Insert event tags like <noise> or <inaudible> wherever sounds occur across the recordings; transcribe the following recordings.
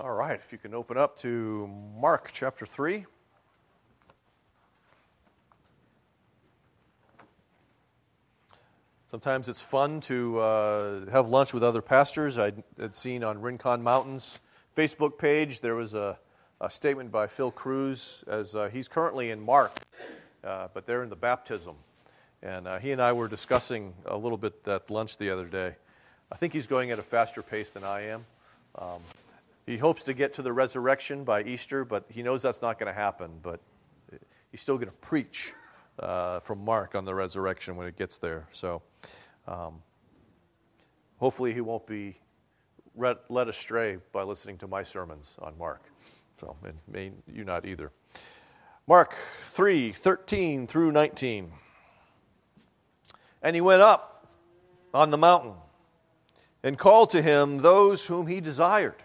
All right, if you can open up to Mark chapter 3. Sometimes it's fun to uh, have lunch with other pastors. I had seen on Rincon Mountains Facebook page there was a, a statement by Phil Cruz as uh, he's currently in Mark, uh, but they're in the baptism. And uh, he and I were discussing a little bit at lunch the other day. I think he's going at a faster pace than I am. Um, he hopes to get to the resurrection by Easter, but he knows that's not going to happen. But he's still going to preach uh, from Mark on the resurrection when it gets there. So um, hopefully he won't be read, led astray by listening to my sermons on Mark. So, and may you not either. Mark 3 13 through 19. And he went up on the mountain and called to him those whom he desired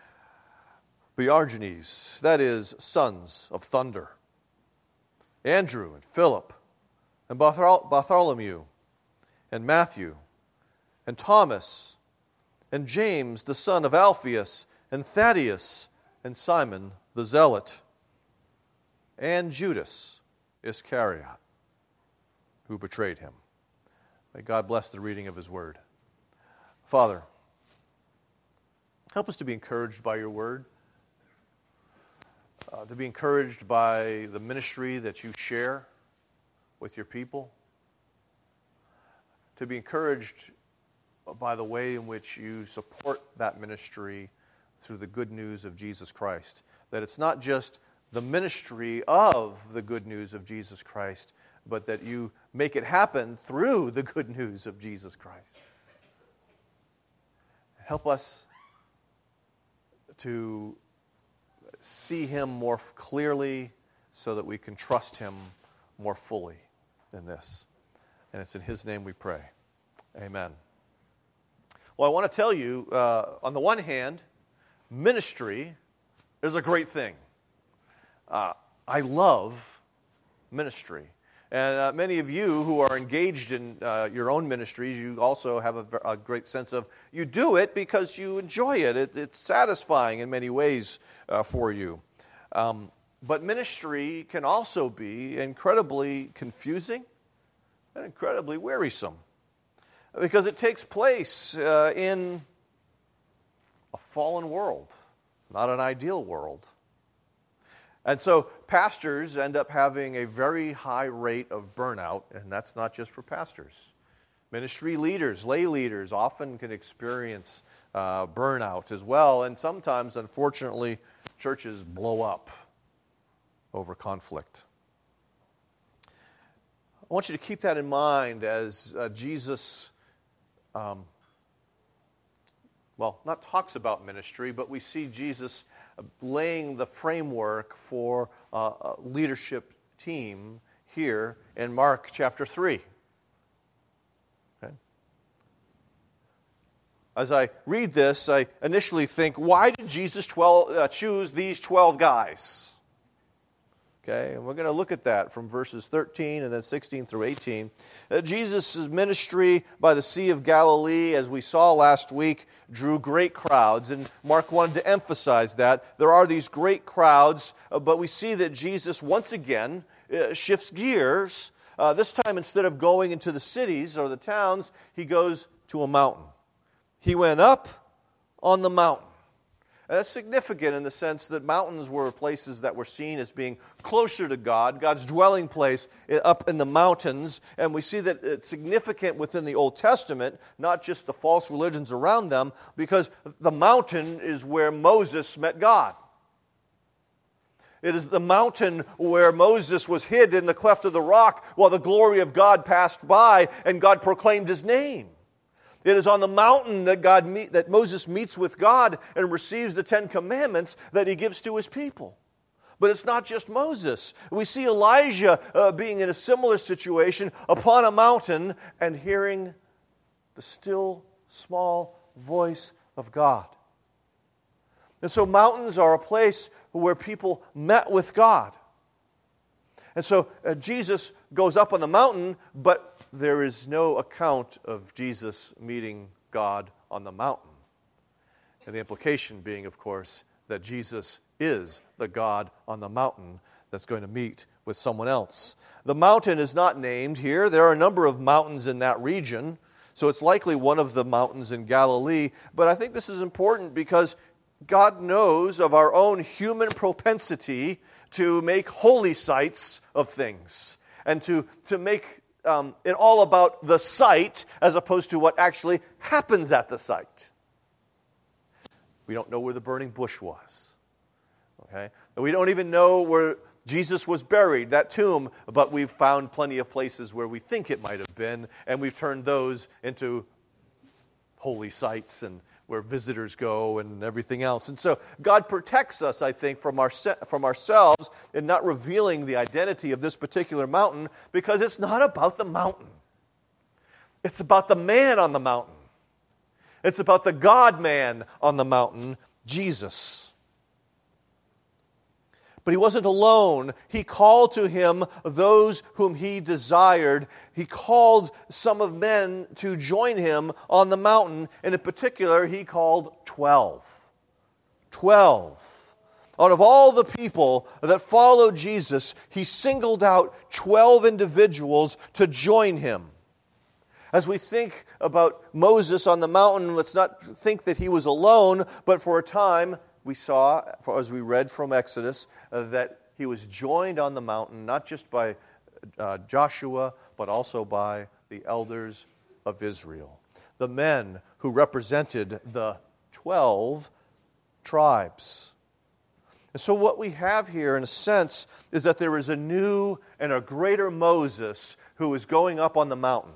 Boanerges, that is, sons of thunder. Andrew and Philip and Bartholomew and Matthew and Thomas and James, the son of Alphaeus and Thaddeus and Simon the Zealot and Judas Iscariot, who betrayed him. May God bless the reading of his word. Father, help us to be encouraged by your word uh, to be encouraged by the ministry that you share with your people, to be encouraged by the way in which you support that ministry through the good news of Jesus Christ. That it's not just the ministry of the good news of Jesus Christ, but that you make it happen through the good <laughs> news of Jesus Christ. Help us to see Him more clearly so that we can trust Him more fully in this. And it's in His name we pray. Amen. Well, I want to tell you, uh, on the one hand, ministry is a great thing. Uh, I love ministry. And uh, many of you who are engaged in uh, your own ministries, you also have a, a, great sense of you do it because you enjoy it. it it's satisfying in many ways uh, for you. Um, but ministry can also be incredibly confusing and incredibly wearisome because it takes place uh, in a fallen world, not an ideal world. And so pastors end up having a very high rate of burnout, and that's not just for pastors. Ministry leaders, lay leaders, often can experience uh, burnout as well, and sometimes, unfortunately, churches blow up over conflict. I want you to keep that in mind as uh, Jesus, um, well, not talks about ministry, but we see Jesus laying the framework for a leadership team here in Mark chapter 3. Okay. As I read this, I initially think, why did Jesus 12, uh, choose these 12 guys? Okay, and we're going to look at that from verses 13 and then 16 through 18. Uh, Jesus' ministry by the Sea of Galilee, as we saw last week, drew great crowds, and Mark wanted to emphasize that. There are these great crowds, uh, but we see that Jesus once again uh, shifts gears. Uh, this time, instead of going into the cities or the towns, he goes to a mountain. He went up on the mountain. And that's significant in the sense that mountains were places that were seen as being closer to God, God's dwelling place up in the mountains. And we see that it's significant within the Old Testament, not just the false religions around them, because the mountain is where Moses met God. It is the mountain where Moses was hid in the cleft of the rock while the glory of God passed by and God proclaimed his name. It is on the mountain that, God meet, that Moses meets with God and receives the Ten Commandments that he gives to his people. But it's not just Moses. We see Elijah uh, being in a similar situation upon a mountain and hearing the still small voice of God. And so, mountains are a place where people met with God. And so, uh, Jesus goes up on the mountain, but there is no account of Jesus meeting God on the mountain. And the implication being, of course, that Jesus is the God on the mountain that's going to meet with someone else. The mountain is not named here. There are a number of mountains in that region, so it's likely one of the mountains in Galilee. But I think this is important because God knows of our own human propensity to make holy sites of things and to, to make um, it all about the site as opposed to what actually happens at the site. We don't know where the burning bush was. Okay? And we don't even know where Jesus was buried, that tomb, but we've found plenty of places where we think it might have been, and we've turned those into holy sites and where visitors go and everything else. And so God protects us, I think, from, our, from ourselves in not revealing the identity of this particular mountain because it's not about the mountain. It's about the man on the mountain. It's about the God man on the mountain, Jesus. But he wasn't alone. He called to him those whom he desired. He called some of men to join him on the mountain. And in particular, he called 12. 12. Out of all the people that followed Jesus, he singled out 12 individuals to join him. As we think about Moses on the mountain, let's not think that he was alone, but for a time, we saw, as we read from Exodus, uh, that he was joined on the mountain not just by uh, Joshua, but also by the elders of Israel, the men who represented the 12 tribes. And so, what we have here, in a sense, is that there is a new and a greater Moses who is going up on the mountain.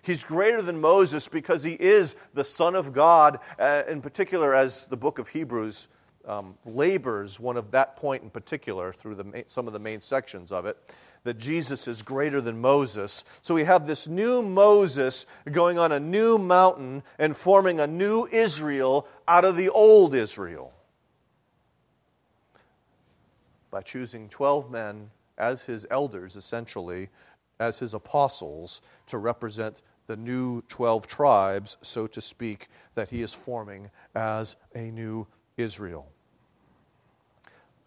He's greater than Moses because he is the Son of God, uh, in particular, as the book of Hebrews um, labors one of that point in particular through the, some of the main sections of it that Jesus is greater than Moses. So we have this new Moses going on a new mountain and forming a new Israel out of the old Israel by choosing 12 men as his elders, essentially, as his apostles, to represent the new 12 tribes, so to speak, that he is forming as a new Israel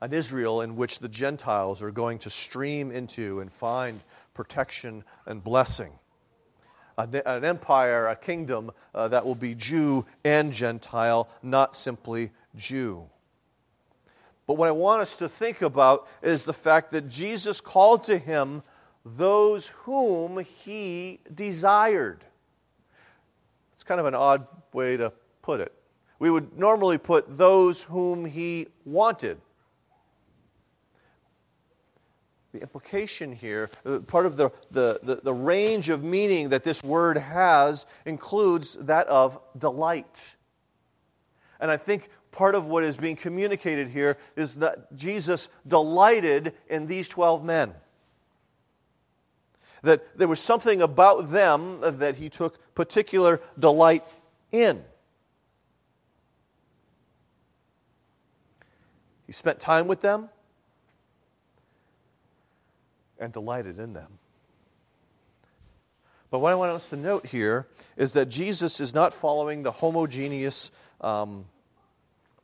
an Israel in which the Gentiles are going to stream into and find protection and blessing. An empire, a kingdom uh, that will be Jew and Gentile, not simply Jew. But what I want us to think about is the fact that Jesus called to him those whom he desired. It's kind of an odd way to put it. We would normally put those whom he wanted the implication here, uh, part of the, the, the, the, range of meaning that this word has includes that of delight. And I think part of what is being communicated here is that Jesus delighted in these 12 men. That there was something about them that he took particular delight in. He spent time with them and delighted in them. But what I want us to note here is that Jesus is not following the homogeneous um,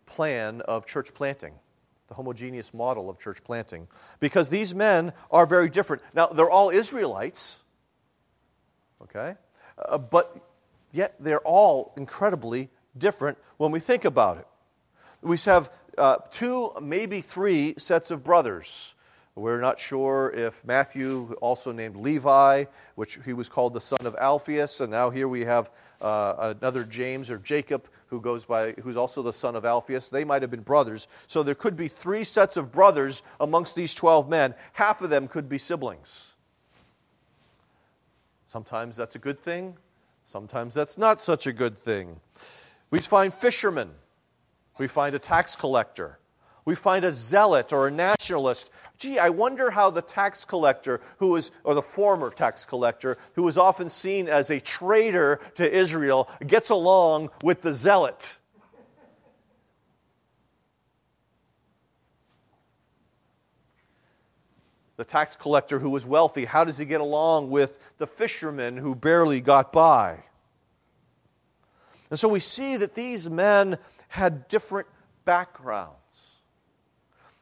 plan of church planting, the homogeneous model of church planting, because these men are very different. Now, they're all Israelites, okay? Uh, but yet they're all incredibly different when we think about it. We have uh, two, maybe three sets of brothers. We're not sure if Matthew, also named Levi, which he was called the son of Alphaeus, and now here we have uh, another James or Jacob who goes by, who's also the son of Alphaeus. They might have been brothers. So there could be three sets of brothers amongst these 12 men. Half of them could be siblings. Sometimes that's a good thing, sometimes that's not such a good thing. We find fishermen, we find a tax collector We find a zealot or a nationalist. Gee, I wonder how the tax collector, who was, or the former tax collector, who was often seen as a traitor to Israel, gets along with the zealot. The tax collector who was wealthy, how does he get along with the fisherman who barely got by? And so we see that these men had different backgrounds,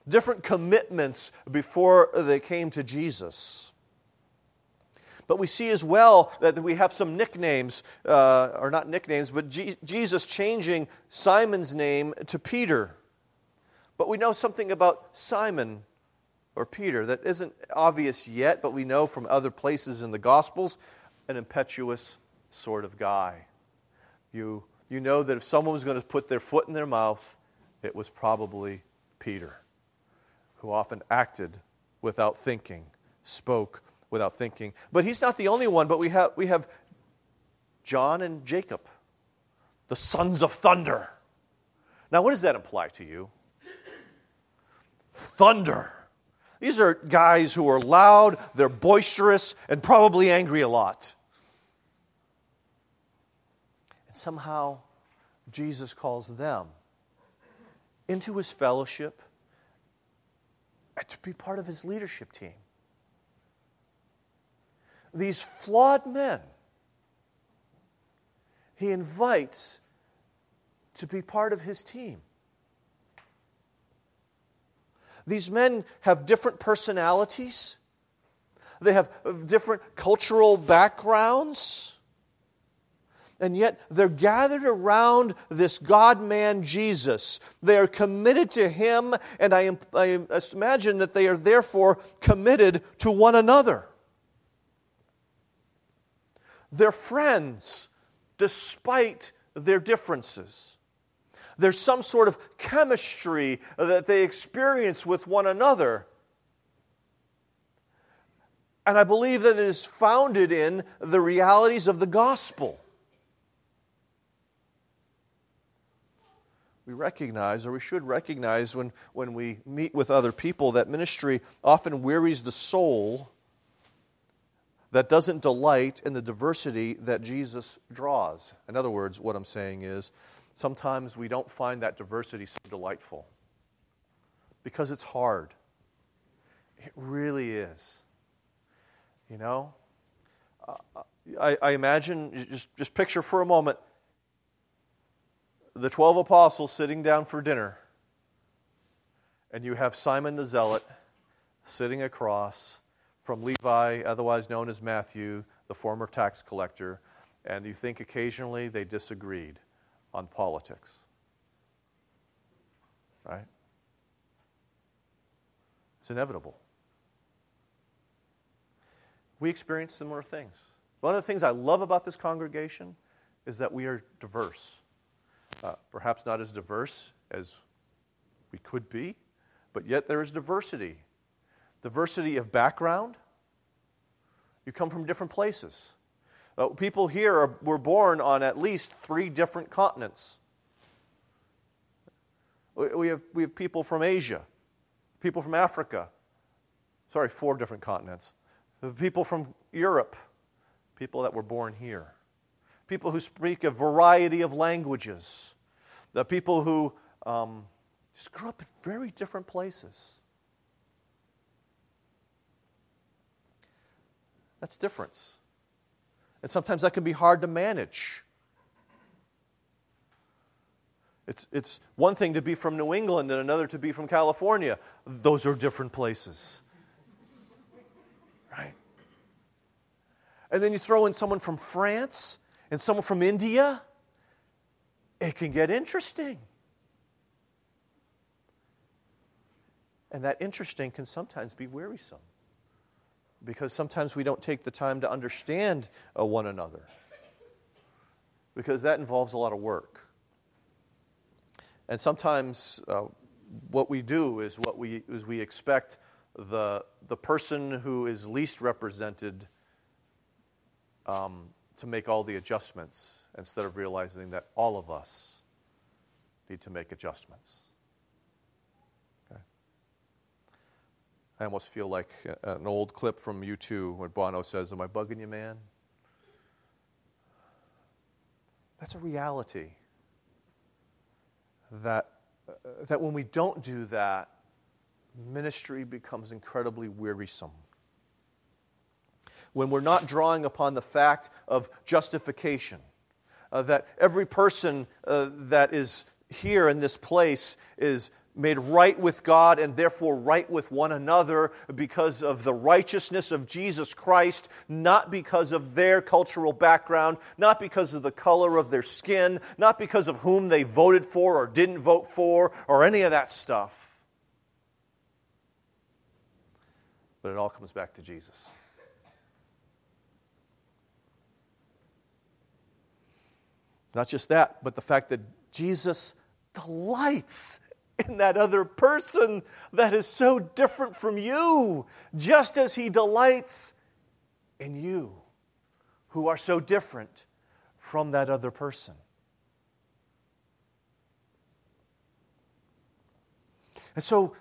different commitments before they came to Jesus. But we see as well that we have some nicknames, uh, or not nicknames, but Jesus changing Simon's name to Peter. But we know something about Simon or Peter that isn't obvious yet, but we know from other places in the Gospels an impetuous sort of guy. You, you know that if someone was going to put their foot in their mouth, it was probably Peter, who often acted without thinking, spoke without thinking. But he's not the only one, but we have, we have John and Jacob, the sons of thunder. Now, what does that imply to you? Thunder. These are guys who are loud, they're boisterous, and probably angry a lot. And somehow, Jesus calls them into his fellowship to be part of his leadership team. These flawed men, he invites to be part of his team. These men have different personalities, they have different cultural backgrounds. And yet they're gathered around this God man Jesus. They are committed to him, and I, I imagine that they are therefore committed to one another. They're friends despite their differences. There's some sort of chemistry that they experience with one another. And I believe that it is founded in the realities of the gospel. We recognize, or we should recognize when, when we meet with other people, that ministry often wearies the soul that doesn't delight in the diversity that Jesus draws. In other words, what I'm saying is sometimes we don't find that diversity so delightful because it's hard. It really is. You know? Uh, I, I imagine, just, just picture for a moment the 12 apostles sitting down for dinner, and you have Simon the Zealot sitting across from Levi, otherwise known as Matthew, the former tax collector, and you think occasionally they disagreed on politics. Right? It's inevitable. We experience similar things. One of the things I love about this congregation is that we are diverse uh, perhaps not as diverse as we could be, but yet there is diversity. Diversity of background. You come from different places. Uh, people here are, were born on at least three different continents. We have, we have people from Asia, people from Africa, sorry, four different continents, people from Europe, people that were born here people who speak a variety of languages, the people who um, just grew up in very different places. That's difference. And sometimes that can be hard to manage. It's, it's one thing to be from New England and another to be from California. Those are different places. Right? And then you throw in someone from France and someone from India, it can get interesting. And that interesting can sometimes be wearisome because sometimes we don't take the time to understand uh, one another because that involves a lot of work. And sometimes uh, what we do is what we is we expect the the person who is least represented um, to make all the adjustments instead of realizing that all of us need to make adjustments. Okay. I almost feel like an old clip from U2 when Bono says, Am I bugging you, man? That's a reality. That, uh, that when we don't do that, ministry becomes incredibly wearisome. When we're not drawing upon the fact of justification, uh, that every person uh, that is here in this place is made right with God and therefore right with one another because of the righteousness of Jesus Christ, not because of their cultural background, not because of the color of their skin, not because of whom they voted for or didn't vote for, or any of that stuff. But it all comes back to Jesus. Not just that, but the fact that Jesus delights in that other person that is so different from you, just as He delights in you, who are so different from that other person. And so,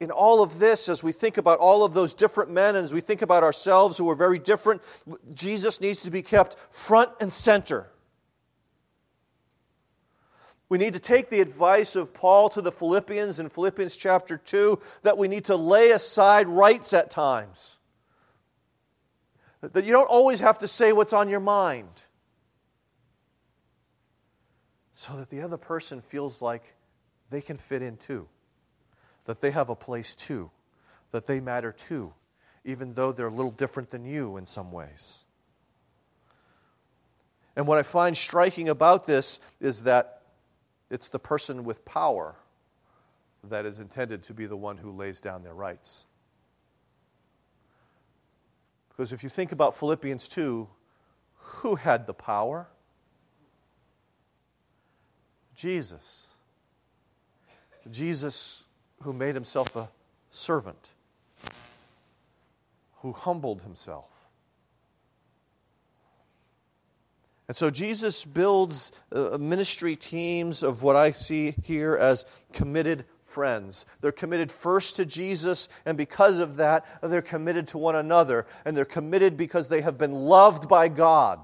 in all of this, as we think about all of those different men and as we think about ourselves who are very different, Jesus needs to be kept front and center. We need to take the advice of Paul to the Philippians in Philippians chapter 2 that we need to lay aside rights at times. That you don't always have to say what's on your mind. So that the other person feels like they can fit in too, that they have a place too, that they matter too, even though they're a little different than you in some ways. And what I find striking about this is that it's the person with power that is intended to be the one who lays down their rights. Because if you think about Philippians 2, who had the power? Jesus. Jesus, who made himself a servant, who humbled himself. And so Jesus builds uh, ministry teams of what I see here as committed friends. They're committed first to Jesus, and because of that, they're committed to one another. And they're committed because they have been loved by God.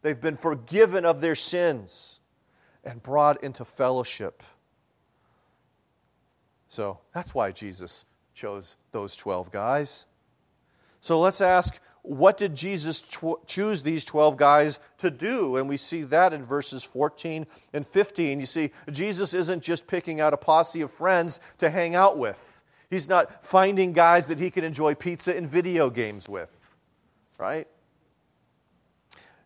They've been forgiven of their sins and brought into fellowship. So that's why Jesus chose those 12 guys. So let's ask what did Jesus tw- choose these 12 guys to do? And we see that in verses 14 and 15. You see, Jesus isn't just picking out a posse of friends to hang out with, he's not finding guys that he can enjoy pizza and video games with, right?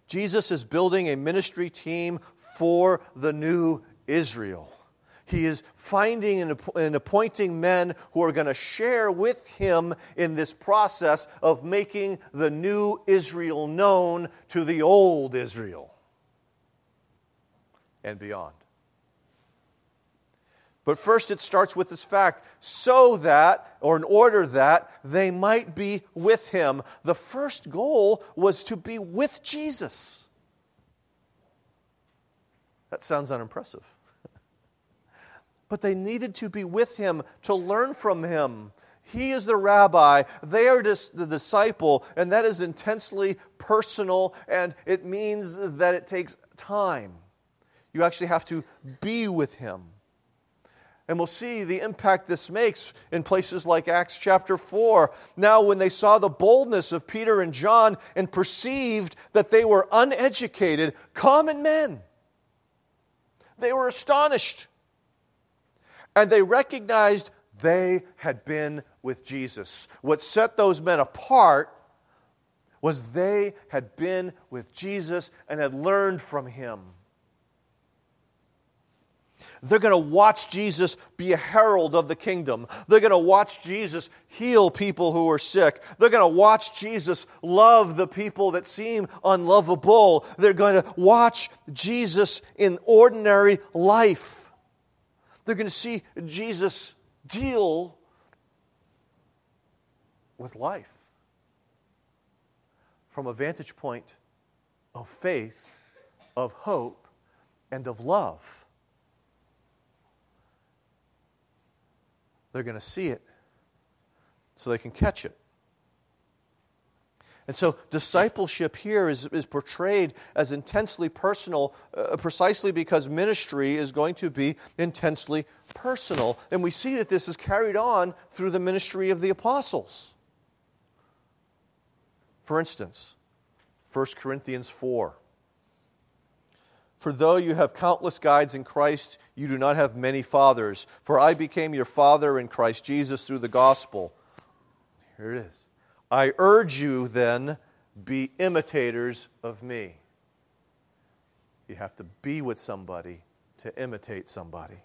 Jesus is building a ministry team for the new Israel. He is finding and appointing men who are going to share with him in this process of making the new Israel known to the old Israel and beyond. But first, it starts with this fact so that, or in order that, they might be with him. The first goal was to be with Jesus. That sounds unimpressive but they needed to be with him to learn from him. He is the rabbi, they are the disciple, and that is intensely personal, and it means that it takes time. You actually have to be with him. And we'll see the impact this makes in places like Acts chapter 4. Now, when they saw the boldness of Peter and John and perceived that they were uneducated, common men, they were astonished. And they recognized they had been with Jesus. What set those men apart was they had been with Jesus and had learned from him. They're going to watch Jesus be a herald of the kingdom. They're going to watch Jesus heal people who are sick. They're going to watch Jesus love the people that seem unlovable. They're going to watch Jesus in ordinary life. They're going to see Jesus deal with life from a vantage point of faith, of hope, and of love. They're going to see it so they can catch it. And so, discipleship here is, is portrayed as intensely personal uh, precisely because ministry is going to be intensely personal. And we see that this is carried on through the ministry of the apostles. For instance, 1 Corinthians 4. For though you have countless guides in Christ, you do not have many fathers. For I became your father in Christ Jesus through the gospel. Here it is. I urge you then, be imitators of me. You have to be with somebody to imitate somebody.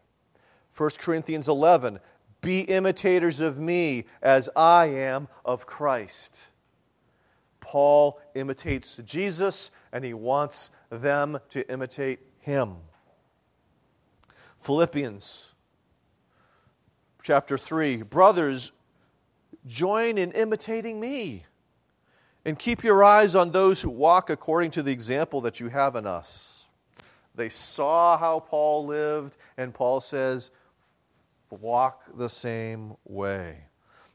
1 Corinthians 11, be imitators of me as I am of Christ. Paul imitates Jesus and he wants them to imitate him. Philippians chapter 3 Brothers, join in imitating me. And keep your eyes on those who walk according to the example that you have in us. They saw how Paul lived, and Paul says, walk the same way.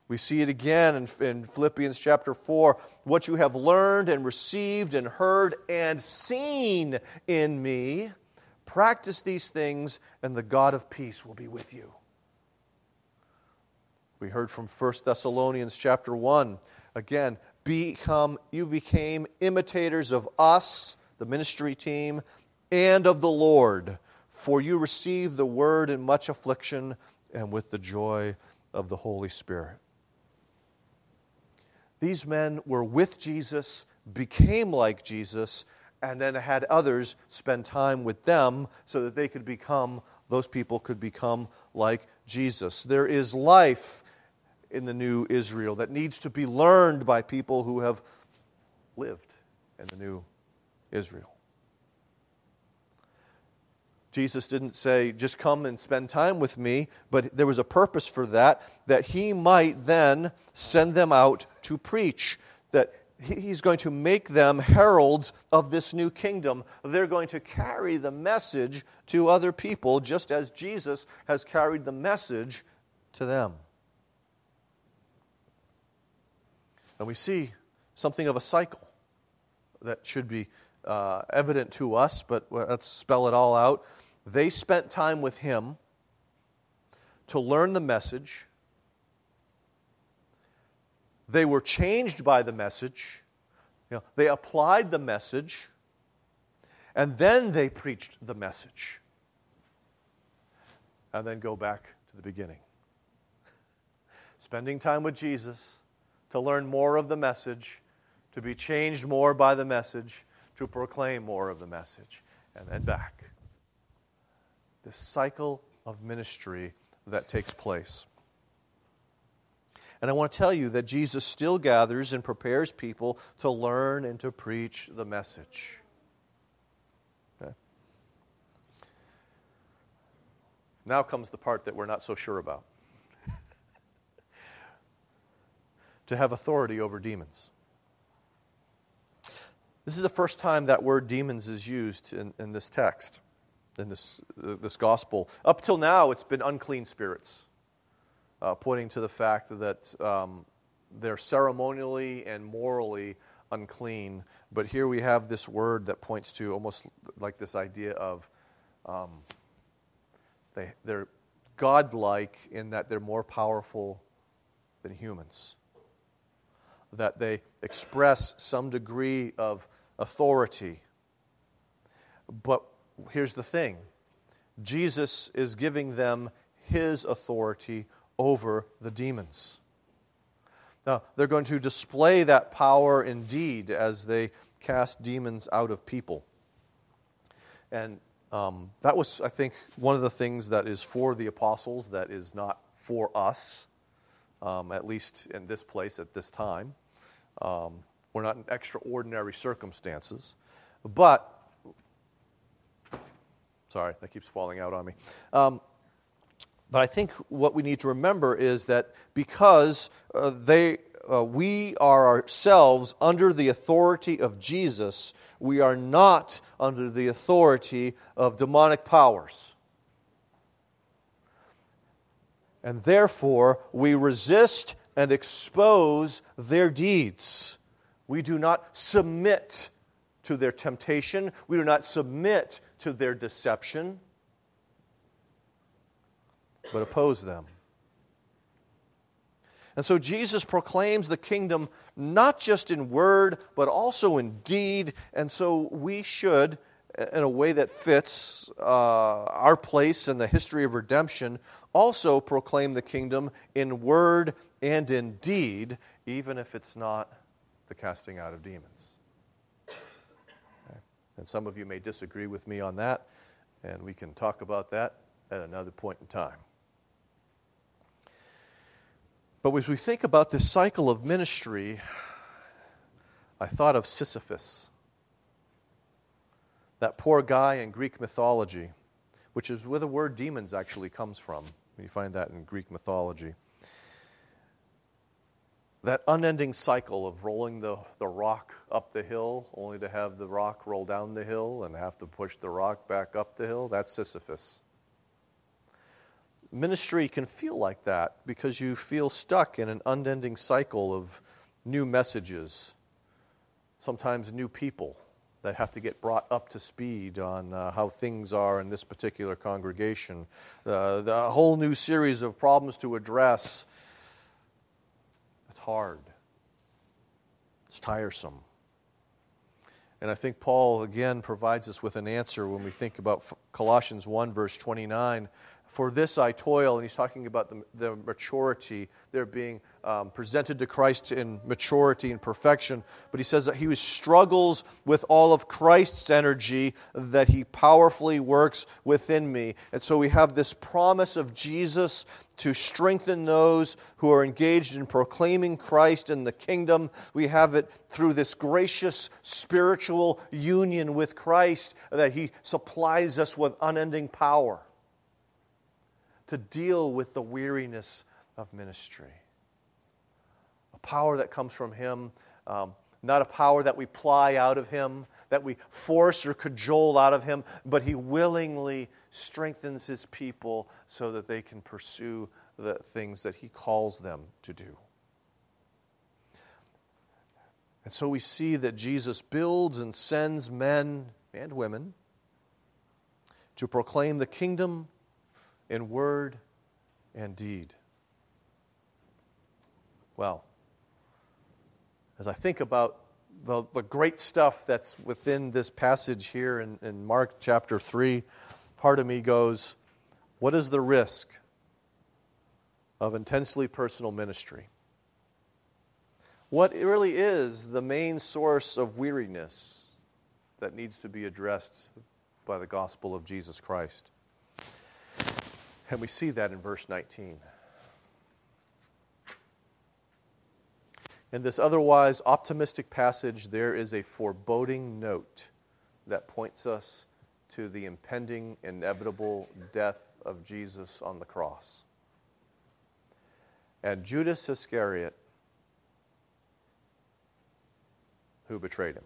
We see it again in, in, Philippians chapter 4 what you have learned and received and heard and seen in me. Practice these things, and the God of peace will be with you. We heard from 1 Thessalonians chapter 1. Again, become you became imitators of us, the ministry team, and of the Lord, for you received the word in much affliction and with the joy of the Holy Spirit. These men were with Jesus, became like Jesus, and then had others spend time with them so that they could become, those people could become like Jesus. There is life in the new Israel that needs to be learned by people who have lived in the new Israel. Jesus didn't say, just come and spend time with me, but there was a purpose for that, that he might then send them out to preach, that he's going to make them heralds of this new kingdom. They're going to carry the message to other people, just as Jesus has carried the message to them. And we see something of a cycle that should be uh, evident to us, but let's spell it all out. They spent time with him to learn the message. They were changed by the message. You know, they applied the message. And then they preached the message. And then go back to the beginning. <laughs> Spending time with Jesus to learn more of the message, to be changed more by the message, to proclaim more of the message, and then back. This cycle of ministry that takes place. And I want to tell you that Jesus still gathers and prepares people to learn and to preach the message. Okay? Now comes the part that we're not so sure about. To have authority over demons. This is the first time that word demons is used in, in this text, in this, this gospel. Up till now, it's been unclean spirits, uh, pointing to the fact that um, they're ceremonially and morally unclean. But here we have this word that points to almost like this idea of um, they, they're godlike in that they're more powerful than humans that they express some degree of authority. But here's the thing Jesus is giving them his authority over the demons. Now, they're going to display that power indeed as they cast demons out of people. And um, that was, I think, one of the things that is for the apostles that is not for us, um, at least in this place at this time. Um, we're not in extraordinary circumstances. But, sorry, that keeps falling out on me. Um, but I think what we need to remember is that because uh, they, uh, we are ourselves under the authority of Jesus, we are not under the authority of demonic powers. And therefore, we resist and expose their deeds. We do not submit to their temptation, we do not submit to their deception, but oppose them. And so Jesus proclaims the kingdom not just in word, but also in deed. And so we should, in a way that fits uh, our place in the history of redemption, also proclaim the kingdom in word and in deed, even if it's not the casting out of demons. Okay. And some of you may disagree with me on that, and we can talk about that at another point in time. But as we think about this cycle of ministry, I thought of Sisyphus, that poor guy in Greek mythology, which is where the word demons actually comes from. You find that in Greek mythology. That unending cycle of rolling the, the rock up the hill, only to have the rock roll down the hill and have to push the rock back up the hill, that's Sisyphus ministry can feel like that because you feel stuck in an unending cycle of new messages, sometimes new people that have to get brought up to speed on uh, how things are in this particular congregation, uh, the whole new series of problems to address. It's hard, it's tiresome. And I think Paul again provides us with an answer when we think about Colossians 1, verse 29 for this I toil. And he's talking about the, the maturity. They're being um, presented to Christ in maturity and perfection. But he says that he struggles with all of Christ's energy that he powerfully works within me. And so we have this promise of Jesus to strengthen those who are engaged in proclaiming Christ in the kingdom. We have it through this gracious spiritual union with Christ that he supplies us with unending power to deal with the weariness of ministry. A power that comes from Him, um, not a power that we ply out of Him, that we force or cajole out of Him, but He willingly strengthens His people so that they can pursue the things that He calls them to do. And so we see that Jesus builds and sends men and women to proclaim the kingdom in word and deed. Well, as I think about the, the great stuff that's within this passage here in, in Mark chapter 3, part of me goes, What is the risk of intensely personal ministry? What really is the main source of weariness that needs to be addressed by the gospel of Jesus Christ? And we see that in verse 19. In this otherwise optimistic passage, there is a foreboding note that points us to the impending, inevitable death of Jesus on the cross. And Judas Iscariot, who betrayed him.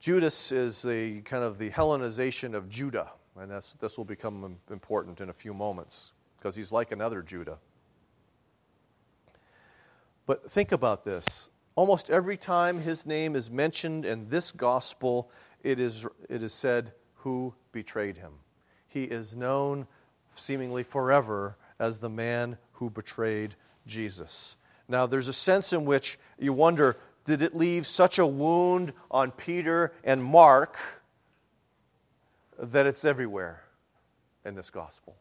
Judas is the kind of the Hellenization of Judah, and this will become important in a few moments because he's like another Judah. But think about this. Almost every time his name is mentioned in this gospel, it is, it is said, Who betrayed him? He is known seemingly forever as the man who betrayed Jesus. Now, there's a sense in which you wonder did it leave such a wound on Peter and Mark that it's everywhere in this gospel?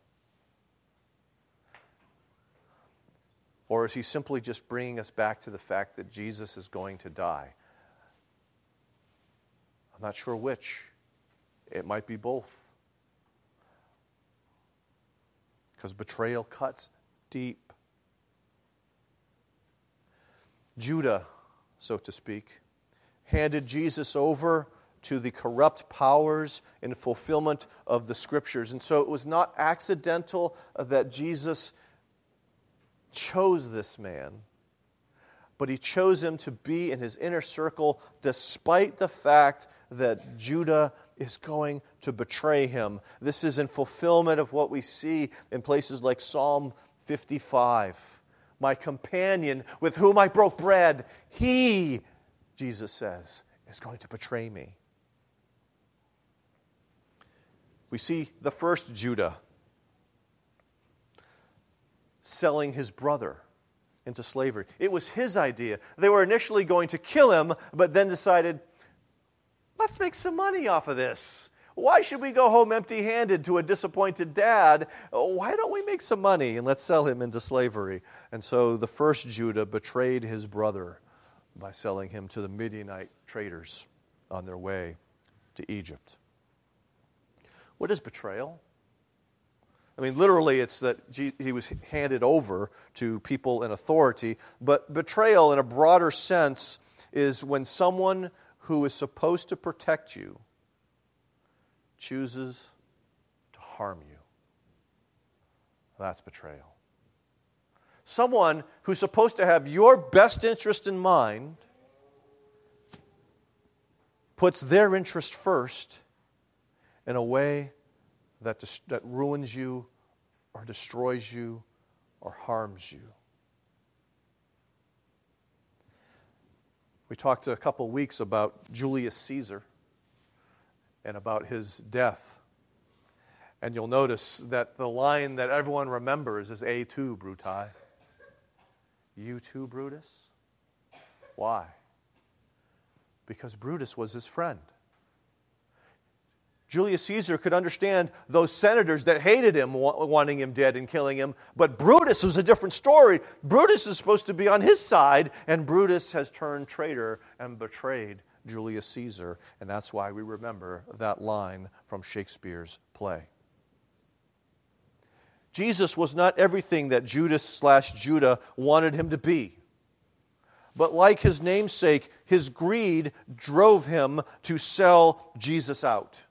Or is he simply just bringing us back to the fact that Jesus is going to die? I'm not sure which. It might be both. Because betrayal cuts deep. Judah so to speak, handed Jesus over to the corrupt powers in fulfillment of the scriptures. And so it was not accidental that Jesus chose this man, but he chose him to be in his inner circle despite the fact that Judah is going to betray him. This is in fulfillment of what we see in places like Psalm 55. My companion with whom I broke bread, he, Jesus says, is going to betray me. We see the first Judah selling his brother into slavery. It was his idea. They were initially going to kill him, but then decided, let's make some money off of this. Why should we go home empty handed to a disappointed dad? Why don't we make some money and let's sell him into slavery? And so the first Judah betrayed his brother by selling him to the Midianite traders on their way to Egypt. What is betrayal? I mean, literally, it's that he was handed over to people in authority. But betrayal, in a broader sense, is when someone who is supposed to protect you chooses to harm you. That's betrayal. Someone who's supposed to have your best interest in mind puts their interest first in a way that, that ruins you or destroys you or harms you. We talked a couple weeks about Julius Caesar and about his death. And you'll notice that the line that everyone remembers is A tu, Brute. You too, Brutus? Why? Because Brutus was his friend. Julius Caesar could understand those senators that hated him, wanting him dead and killing him. But Brutus was a different story. Brutus is supposed to be on his side, and Brutus has turned traitor and betrayed Julius Caesar. And that's why we remember that line from Shakespeare's play. Jesus was not everything that Judas slash Judah wanted him to be. But like his namesake, his greed drove him to sell Jesus out.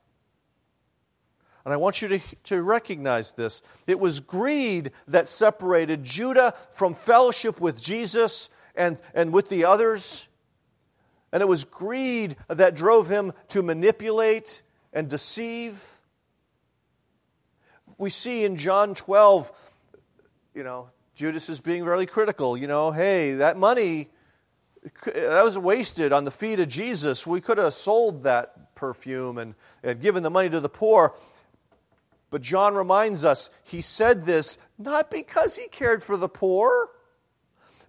And I want you to, to recognize this. It was greed that separated Judah from fellowship with Jesus and, and with the others. And it was greed that drove him to manipulate and deceive. We see in John 12, you know, Judas is being really critical. You know, hey, that money, that was wasted on the feet of Jesus. We could have sold that perfume and, and given the money to the poor. But John reminds us he said this not because he cared for the poor,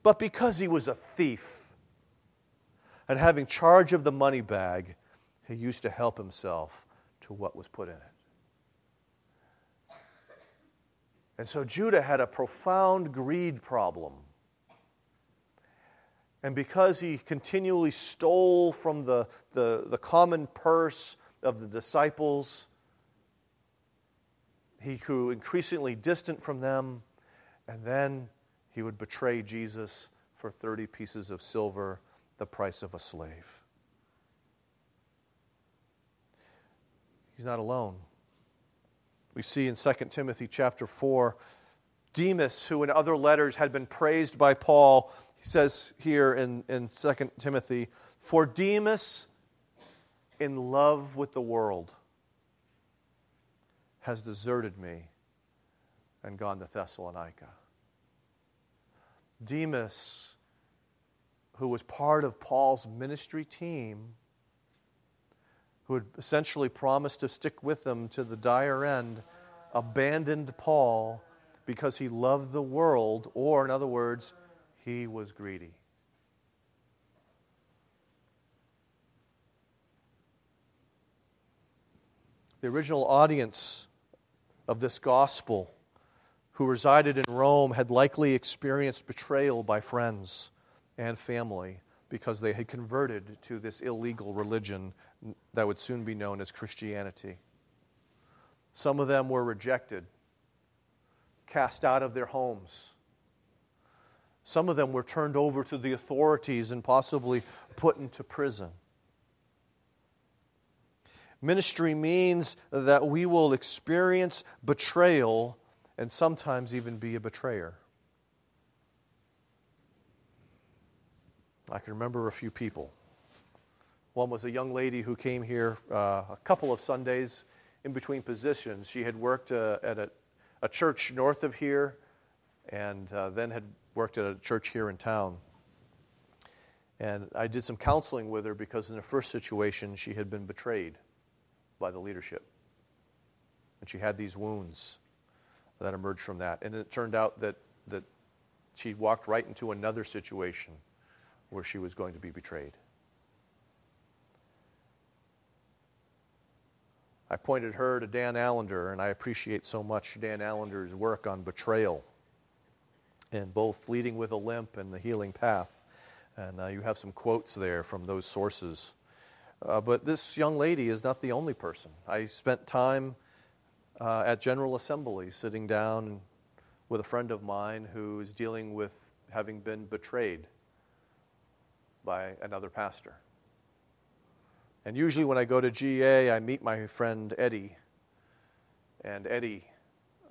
but because he was a thief. And having charge of the money bag, he used to help himself to what was put in it. And so Judah had a profound greed problem. And because he continually stole from the, the, the common purse of the disciples, he grew increasingly distant from them, and then he would betray Jesus for 30 pieces of silver, the price of a slave. He's not alone. We see in 2 Timothy chapter 4, Demas, who in other letters had been praised by Paul, he says here in, in 2 Timothy, For Demas, in love with the world, has deserted me and gone to Thessalonica. Demas, who was part of Paul's ministry team, who had essentially promised to stick with them to the dire end, abandoned Paul because he loved the world, or in other words, he was greedy. The original audience of this gospel who resided in Rome had likely experienced betrayal by friends and family because they had converted to this illegal religion that would soon be known as Christianity. Some of them were rejected, cast out of their homes. Some of them were turned over to the authorities and possibly put into prison. Ministry means that we will experience betrayal and sometimes even be a betrayer. I can remember a few people. One was a young lady who came here uh, a couple of Sundays in between positions. She had worked uh, at a, a, church north of here and uh, then had worked at a church here in town. And I did some counseling with her because in the first situation, she had been betrayed by the leadership. And she had these wounds that emerged from that. And it turned out that, that she walked right into another situation where she was going to be betrayed. I pointed her to Dan Allender, and I appreciate so much Dan Allender's work on betrayal and both Leading with a Limp and The Healing Path. And uh, you have some quotes there from those sources. Uh, but this young lady is not the only person. I spent time uh, at General Assembly sitting down with a friend of mine who is dealing with having been betrayed by another pastor. And usually, when I go to GA, I meet my friend Eddie. And Eddie,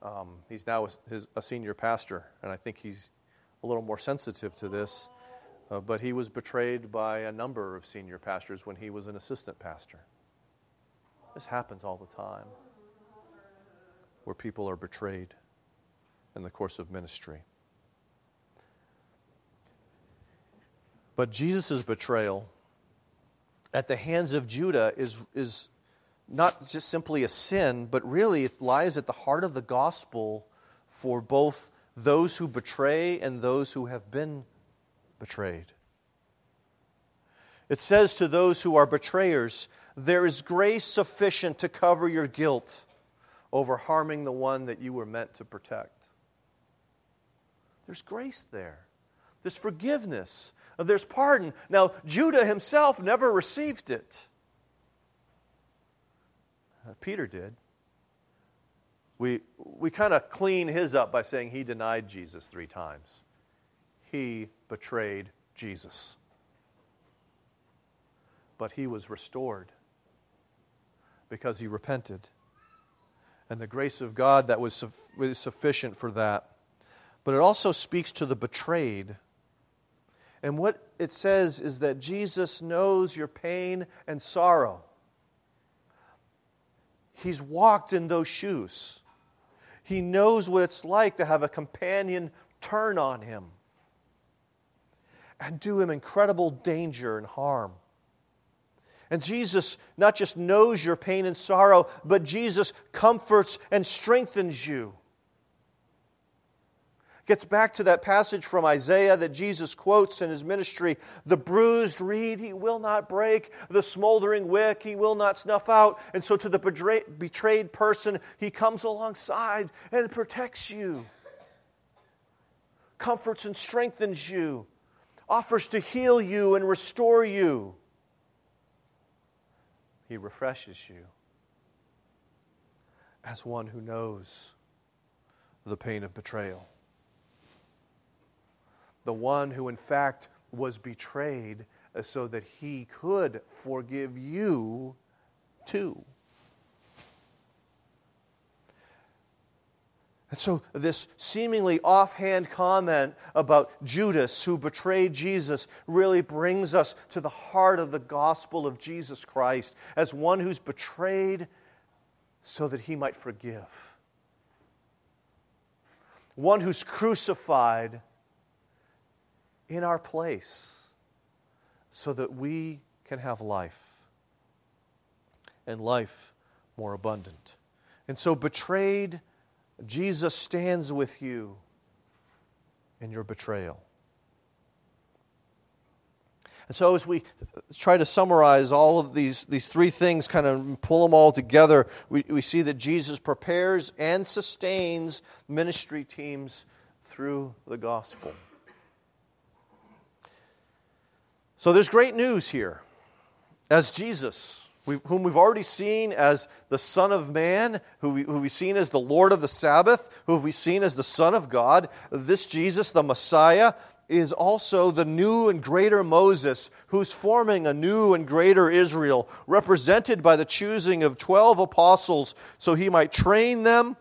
um, he's now a, his, a, senior pastor, and I think he's a little more sensitive to this. Uh, but he was betrayed by a number of senior pastors when he was an assistant pastor. This happens all the time where people are betrayed in the course of ministry. But Jesus' betrayal at the hands of Judah is, is not just simply a sin, but really it lies at the heart of the gospel for both those who betray and those who have been betrayed. It says to those who are betrayers, There is grace sufficient to cover your guilt over harming the one that you were meant to protect. There's grace there, there's forgiveness, there's pardon. Now, Judah himself never received it. Uh, Peter did. We, we kind of clean his up by saying he denied Jesus three times. He betrayed Jesus. But he was restored because he repented. And the grace of God that was, was sufficient for that. But it also speaks to the betrayed and what it says is that Jesus knows your pain and sorrow. He's walked in those shoes. He knows what it's like to have a companion turn on him and do him incredible danger and harm. And Jesus not just knows your pain and sorrow, but Jesus comforts and strengthens you gets back to that passage from Isaiah that Jesus quotes in his ministry the bruised reed he will not break, the smoldering wick he will not snuff out. And so, to the betrayed person, he comes alongside and protects you, comforts and strengthens you, offers to heal you and restore you. He refreshes you as one who knows the pain of betrayal the one who, in fact, was betrayed uh, so that he could forgive you too. And so, this seemingly offhand comment about Judas who betrayed Jesus really brings us to the heart of the gospel of Jesus Christ as one who's betrayed so that he might forgive, one who's crucified in our place so that we can have life and life more abundant. And so, betrayed, Jesus stands with you in your betrayal. And so, as we try to summarize all of these, these three things, kind of pull them all together, we, we see that Jesus prepares and sustains ministry teams through the gospel. So there's great news here. As Jesus, whom we've already seen as the Son of Man, who, who we've seen as the Lord of the Sabbath, who we've seen as the Son of God, this Jesus, the Messiah, is also the new and greater Moses, who's forming a new and greater Israel, represented by the choosing of 12 apostles so he might train them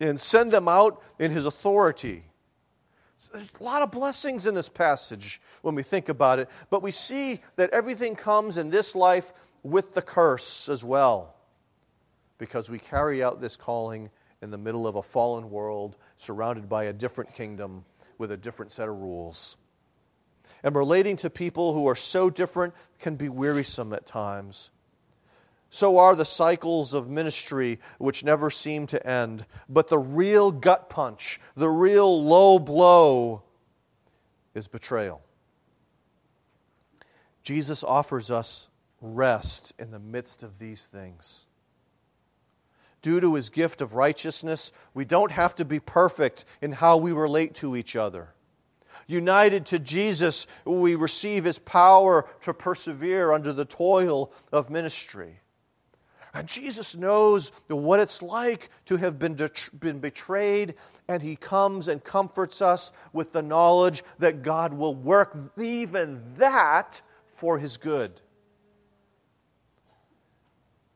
and send them out in his authority So there's a lot of blessings in this passage when we think about it, but we see that everything comes in this life with the curse as well, because we carry out this calling in the middle of a fallen world, surrounded by a different kingdom with a different set of rules. And relating to people who are so different can be wearisome at times. So are the cycles of ministry which never seem to end. But the real gut punch, the real low blow, is betrayal. Jesus offers us rest in the midst of these things. Due to his gift of righteousness, we don't have to be perfect in how we relate to each other. United to Jesus, we receive his power to persevere under the toil of ministry. And Jesus knows what it's like to have been, been betrayed, and he comes and comforts us with the knowledge that God will work even that for his good.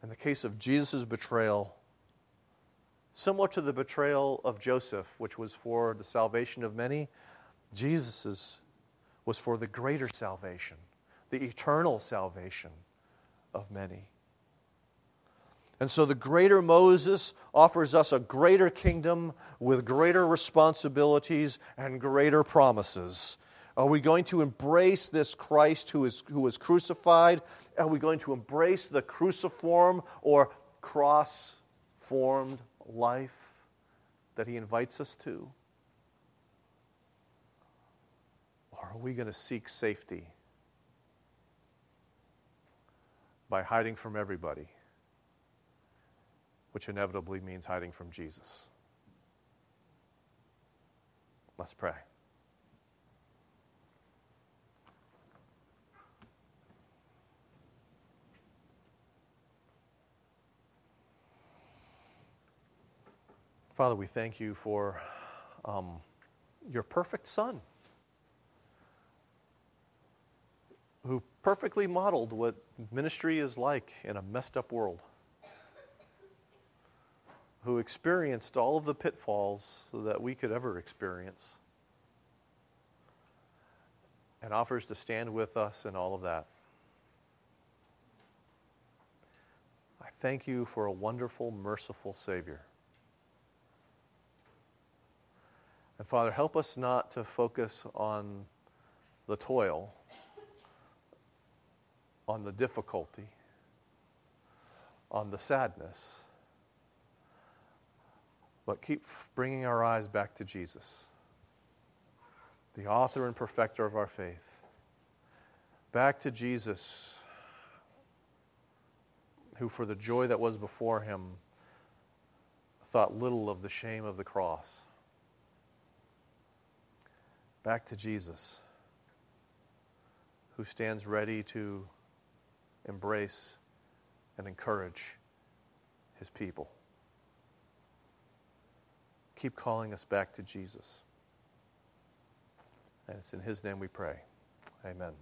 In the case of Jesus' betrayal, similar to the betrayal of Joseph, which was for the salvation of many, Jesus' was for the greater salvation, the eternal salvation of many. And so the greater Moses offers us a greater kingdom with greater responsibilities and greater promises. Are we going to embrace this Christ who, is, who was crucified? Are we going to embrace the cruciform or cross formed life that he invites us to? Or are we going to seek safety by hiding from everybody? Which inevitably means hiding from Jesus. Let's pray. Father, we thank you for um, your perfect Son, who perfectly modeled what ministry is like in a messed up world who experienced all of the pitfalls that we could ever experience and offers to stand with us in all of that. I thank you for a wonderful, merciful Savior. And Father, help us not to focus on the toil, on the difficulty, on the sadness but keep bringing our eyes back to Jesus, the author and perfecter of our faith. Back to Jesus, who, for the joy that was before him, thought little of the shame of the cross. Back to Jesus, who stands ready to embrace and encourage his people keep calling us back to Jesus. And it's in His name we pray. Amen.